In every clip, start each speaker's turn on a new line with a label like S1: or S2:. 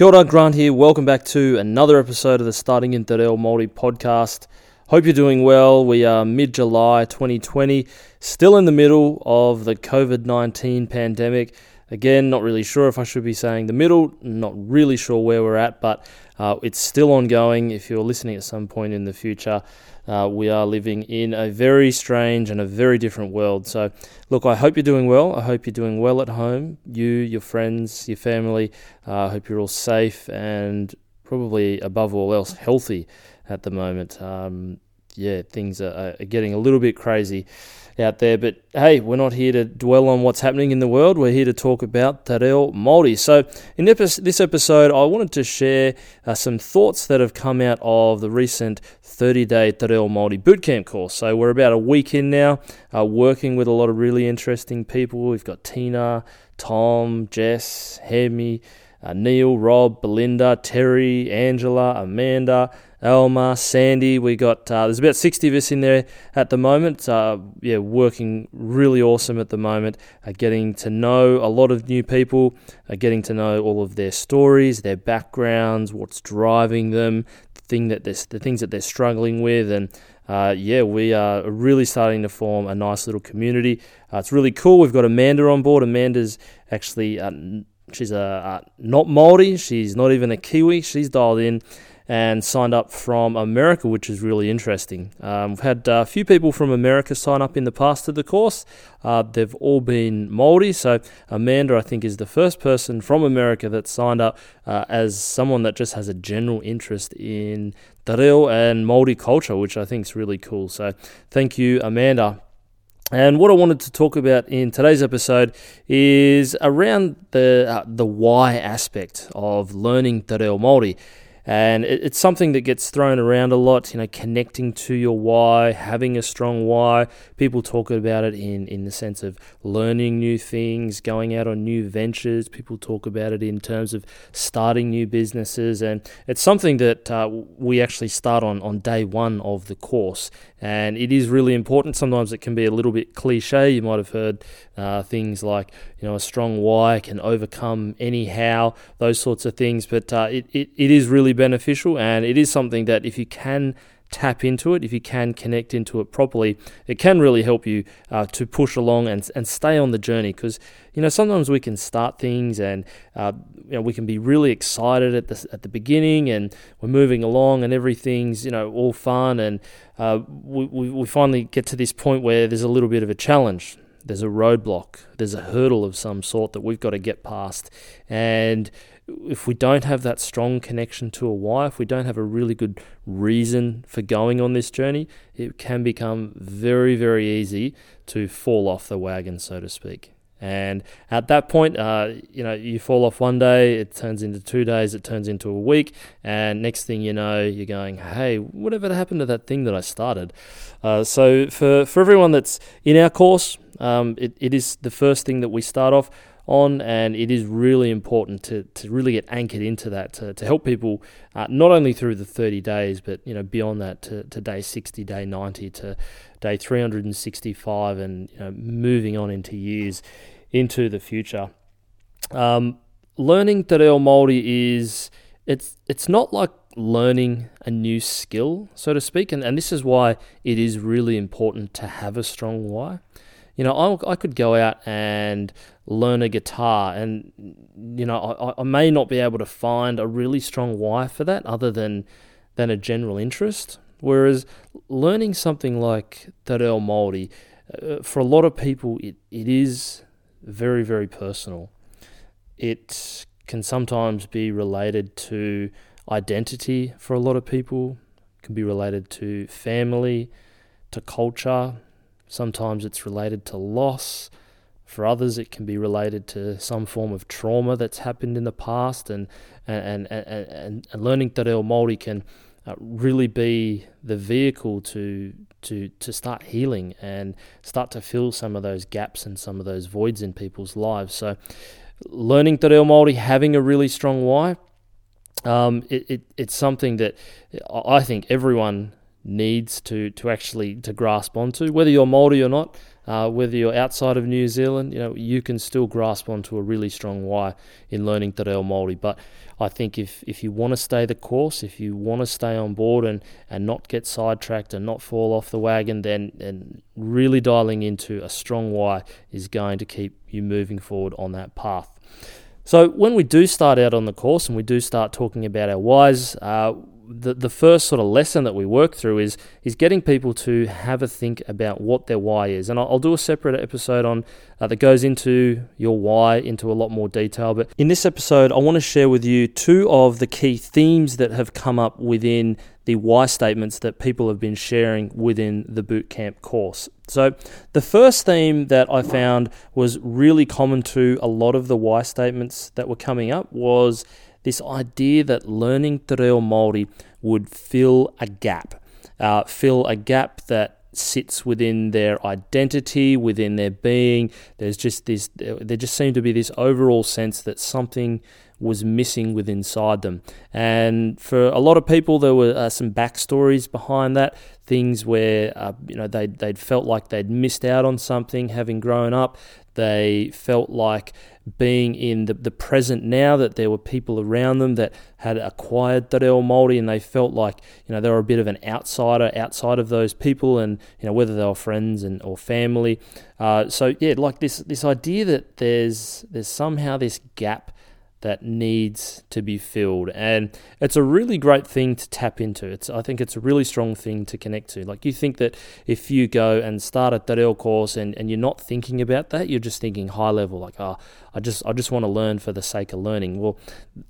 S1: Kia ora, Grant here. Welcome back to another episode of the Starting in Te Reo Māori podcast. Hope you're doing well. We are mid July 2020, still in the middle of the COVID 19 pandemic. Again, not really sure if I should be saying the middle, not really sure where we're at, but uh, it's still ongoing. If you're listening at some point in the future, uh, we are living in a very strange and a very different world. So, look, I hope you're doing well. I hope you're doing well at home. You, your friends, your family. Uh, I hope you're all safe and probably above all else healthy at the moment. Um, yeah, things are, are getting a little bit crazy out there. But hey, we're not here to dwell on what's happening in the world. We're here to talk about Reo Māori. So in this episode, I wanted to share uh, some thoughts that have come out of the recent 30-day Te Reo Māori bootcamp course. So we're about a week in now, uh, working with a lot of really interesting people. We've got Tina, Tom, Jess, Hemi, uh, Neil, Rob, Belinda, Terry, Angela, Amanda, Elma, Sandy. We got uh, there's about 60 of us in there at the moment. Uh, yeah, working really awesome at the moment. Uh, getting to know a lot of new people. Uh, getting to know all of their stories, their backgrounds, what's driving them, the thing that the things that they're struggling with, and uh, yeah, we are really starting to form a nice little community. Uh, it's really cool. We've got Amanda on board. Amanda's actually uh, she's a not Maori. She's not even a Kiwi. She's dialed in and signed up from America, which is really interesting. Um, we've had a few people from America sign up in the past to the course. Uh, they've all been Māori, so Amanda, I think, is the first person from America that signed up uh, as someone that just has a general interest in te reo and Māori culture, which I think is really cool. So thank you, Amanda. And what I wanted to talk about in today's episode is around the uh, the why aspect of learning te reo Māori. And it, it's something that gets thrown around a lot, you know, connecting to your why, having a strong why. People talk about it in, in the sense of learning new things, going out on new ventures. People talk about it in terms of starting new businesses. And it's something that uh, we actually start on on day one of the course. And it is really important. Sometimes it can be a little bit cliche. You might have heard uh, things like, you know, a strong why can overcome any how, those sorts of things. But uh, it, it, it is really beneficial and it is something that if you can tap into it, if you can connect into it properly, it can really help you uh, to push along and, and stay on the journey. Because you know sometimes we can start things and uh, you know we can be really excited at the at the beginning and we're moving along and everything's you know all fun and uh, we, we we finally get to this point where there's a little bit of a challenge there's a roadblock, there's a hurdle of some sort that we've got to get past. And if we don't have that strong connection to a why, if we don't have a really good reason for going on this journey, it can become very, very easy to fall off the wagon, so to speak. And at that point, uh, you know, you fall off one day, it turns into two days, it turns into a week, and next thing you know, you're going, "Hey, whatever happened to that thing that I started?" Uh, so for for everyone that's in our course, um, it, it is the first thing that we start off on, and it is really important to, to really get anchored into that to, to help people uh, not only through the 30 days, but you know beyond that to, to day 60, day 90, to day 365, and you know, moving on into years into the future. Um, learning Te Reo Māori is it's it's not like learning a new skill, so to speak, and, and this is why it is really important to have a strong why you know, I, I could go out and learn a guitar, and you know, I, I may not be able to find a really strong why for that, other than than a general interest. Whereas learning something like Te Reo Māori, uh, for a lot of people, it, it is very, very personal. It can sometimes be related to identity for a lot of people, it can be related to family, to culture, Sometimes it's related to loss. For others, it can be related to some form of trauma that's happened in the past, and and and and, and learning Te Reo Māori can uh, really be the vehicle to to to start healing and start to fill some of those gaps and some of those voids in people's lives. So, learning Te Reo Māori, having a really strong why, um, it, it it's something that I think everyone needs to to actually to grasp onto. Whether you're Maori or not, uh, whether you're outside of New Zealand, you know, you can still grasp onto a really strong why in learning Te Reo Māori. But I think if, if you want to stay the course, if you want to stay on board and, and not get sidetracked and not fall off the wagon, then, then really dialing into a strong why is going to keep you moving forward on that path. So when we do start out on the course and we do start talking about our whys, uh, the, the first sort of lesson that we work through is is getting people to have a think about what their why is. And I'll, I'll do a separate episode on uh, that goes into your why into a lot more detail. But in this episode, I want to share with you two of the key themes that have come up within the why statements that people have been sharing within the bootcamp course. So, the first theme that I found was really common to a lot of the why statements that were coming up was this idea that learning Te Reo Māori would fill a gap, uh, fill a gap that sits within their identity, within their being. There's just this, there just seemed to be this overall sense that something was missing within inside them. And for a lot of people, there were uh, some backstories behind that. Things where uh, you know they they'd felt like they'd missed out on something having grown up. They felt like being in the, the present now that there were people around them that had acquired Te Reo Māori and they felt like you know they were a bit of an outsider outside of those people and you know whether they were friends and or family. Uh, so yeah like this this idea that there's there's somehow this gap that needs to be filled. And it's a really great thing to tap into. It's i think it's a really strong thing to connect to. Like you think that if you go and start a reo course and, and you're not thinking about that you're just thinking high level like oh i just i just want to learn for the sake of learning. Well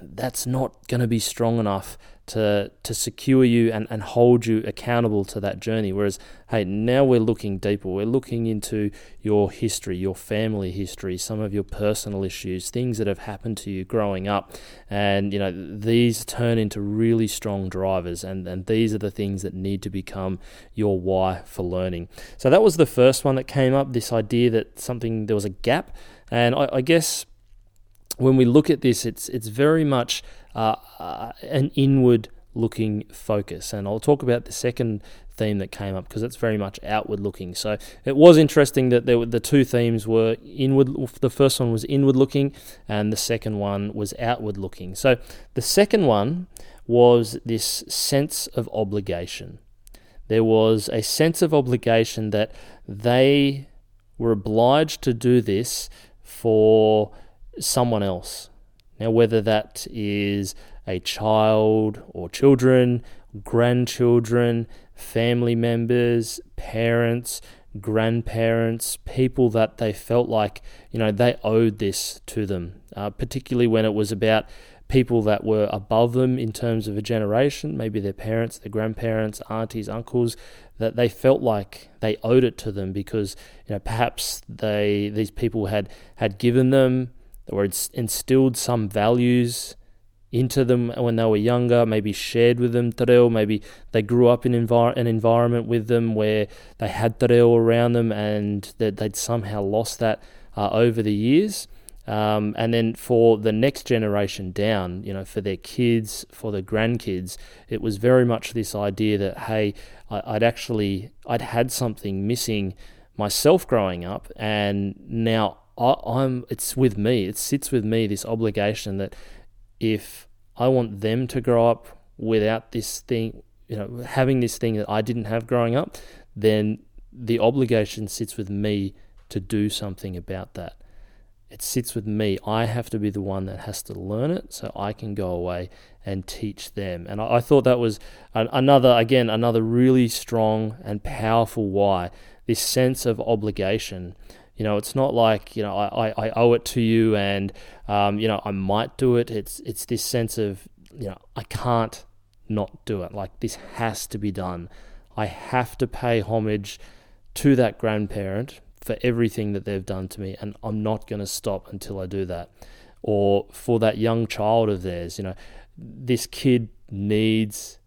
S1: that's not going to be strong enough to to secure you and, and hold you accountable to that journey. Whereas, hey, now we're looking deeper. We're looking into your history, your family history, some of your personal issues, things that have happened to you growing up. And, you know, these turn into really strong drivers and, and these are the things that need to become your why for learning. So that was the first one that came up, this idea that something there was a gap. And I, I guess when we look at this, it's it's very much uh, uh, an inward looking focus. And I'll talk about the second theme that came up because it's very much outward looking. So it was interesting that there were, the two themes were inward. The first one was inward looking, and the second one was outward looking. So the second one was this sense of obligation. There was a sense of obligation that they were obliged to do this for someone else. Now, whether that is a child or children, grandchildren, family members, parents, grandparents, people that they felt like, you know, they owed this to them, uh, particularly when it was about people that were above them in terms of a generation, maybe their parents, their grandparents, aunties, uncles, that they felt like they owed it to them because, you know, perhaps they these people had had given them or instilled some values into them when they were younger, maybe shared with them te reo, maybe they grew up in envir- an environment with them where they had te reo around them and that they'd somehow lost that uh, over the years. Um, and then for the next generation down, you know, for their kids, for their grandkids, it was very much this idea that, hey, I'd actually, I'd had something missing myself growing up, and now I, I'm it's with me. It sits with me this obligation that if I want them to grow up without this thing, you know, having this thing that I didn't have growing up, then the obligation sits with me to do something about that. It sits with me. I have to be the one that has to learn it so I can go away and teach them. And I, I thought that was an, another, again, another really strong and powerful why. This sense of obligation you know, it's not like you know I, I owe it to you, and um, you know I might do it. It's it's this sense of you know I can't not do it. Like this has to be done. I have to pay homage to that grandparent for everything that they've done to me, and I'm not going to stop until I do that. Or for that young child of theirs, you know, this kid needs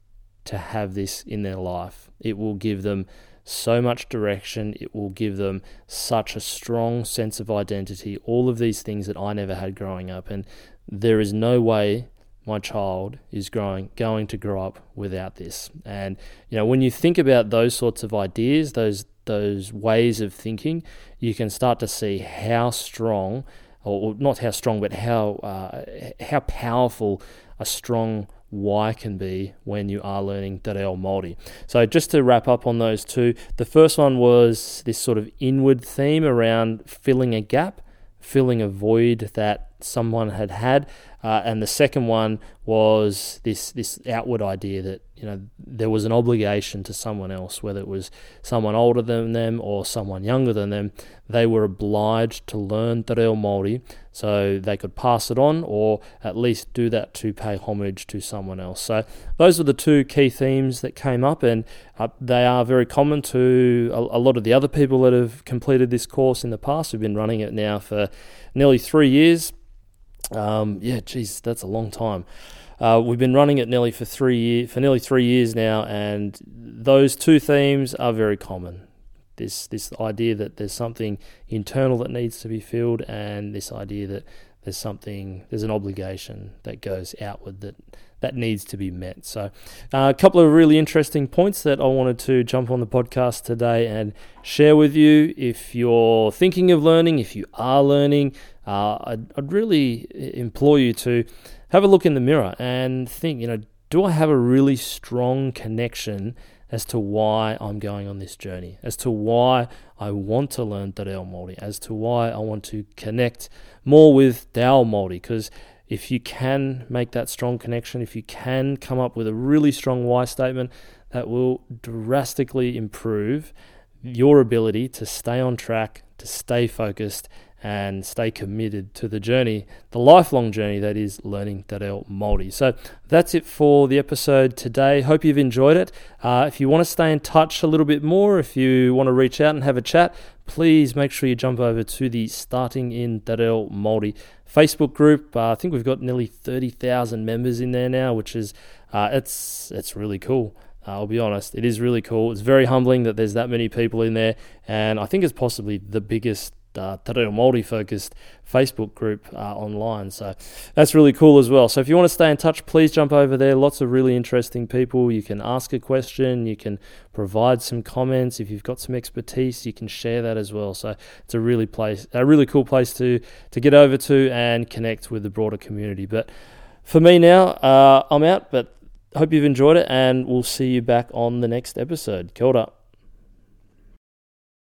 S1: to have this in their life. It will give them so much direction. It will give them such a strong sense of identity. All of these things that I never had growing up. And there is no way my child is growing going to grow up without this. And you know, when you think about those sorts of ideas, those those ways of thinking, you can start to see how strong, or, not how strong, but how uh, how powerful a strong why can be when you are learning Te Reo Māori. So just to wrap up on those two, the first one was this sort of inward theme around filling a gap, filling a void that someone had had, uh, and the second one was this this outward idea that you know there was an obligation to someone else, whether it was someone older than them or someone younger than them. They were obliged to learn Te Reo Māori so they could pass it on or at least do that to pay homage to someone else. So those are the two key themes that came up, and uh, they are very common to a, a lot of the other people that have completed this course in the past. We've been running it now for nearly three years. Um, yeah, geez, that's a long time. Uh, we've been running it nearly for three year, for nearly three years now, and those two themes are very common. This this idea that there's something internal that needs to be filled, and this idea that there's something there's an obligation that goes outward that that needs to be met. So, uh, a couple of really interesting points that I wanted to jump on the podcast today and share with you. If you're thinking of learning, if you are learning, uh, I'd, I'd really implore you to have a look in the mirror and think, you know, do I have a really strong connection as to why I'm going on this journey, as to why I want to learn Te Reo Māori, as to why I want to connect more with Te Ao Māori, because if you can make that strong connection, if you can come up with a really strong why statement, that will drastically improve your ability to stay on track, to stay focused, and stay committed to the journey, the lifelong journey that is learning Reo Māori. So that's it for the episode today. Hope you've enjoyed it. Uh, if you want to stay in touch a little bit more, if you want to reach out and have a chat, please make sure you jump over to the Starting in Reo Māori Facebook group. Uh, I think we've got nearly 30,000 members in there now, which is uh, it's it's really cool. Uh, I'll be honest, it is really cool. It's very humbling that there's that many people in there, and I think it's possibly the biggest uh, Te Reo Māori focused Facebook group uh, online. So that's really cool as well. So if you want to stay in touch, please jump over there. Lots of really interesting people. You can ask a question, you can provide some comments. If you've got some expertise, you can share that as well. So it's a really place, a really cool place to to get over to and connect with the broader community. But for me now, uh, I'm out. But hope you've enjoyed it, and we'll see you back on the next episode. Kia ora.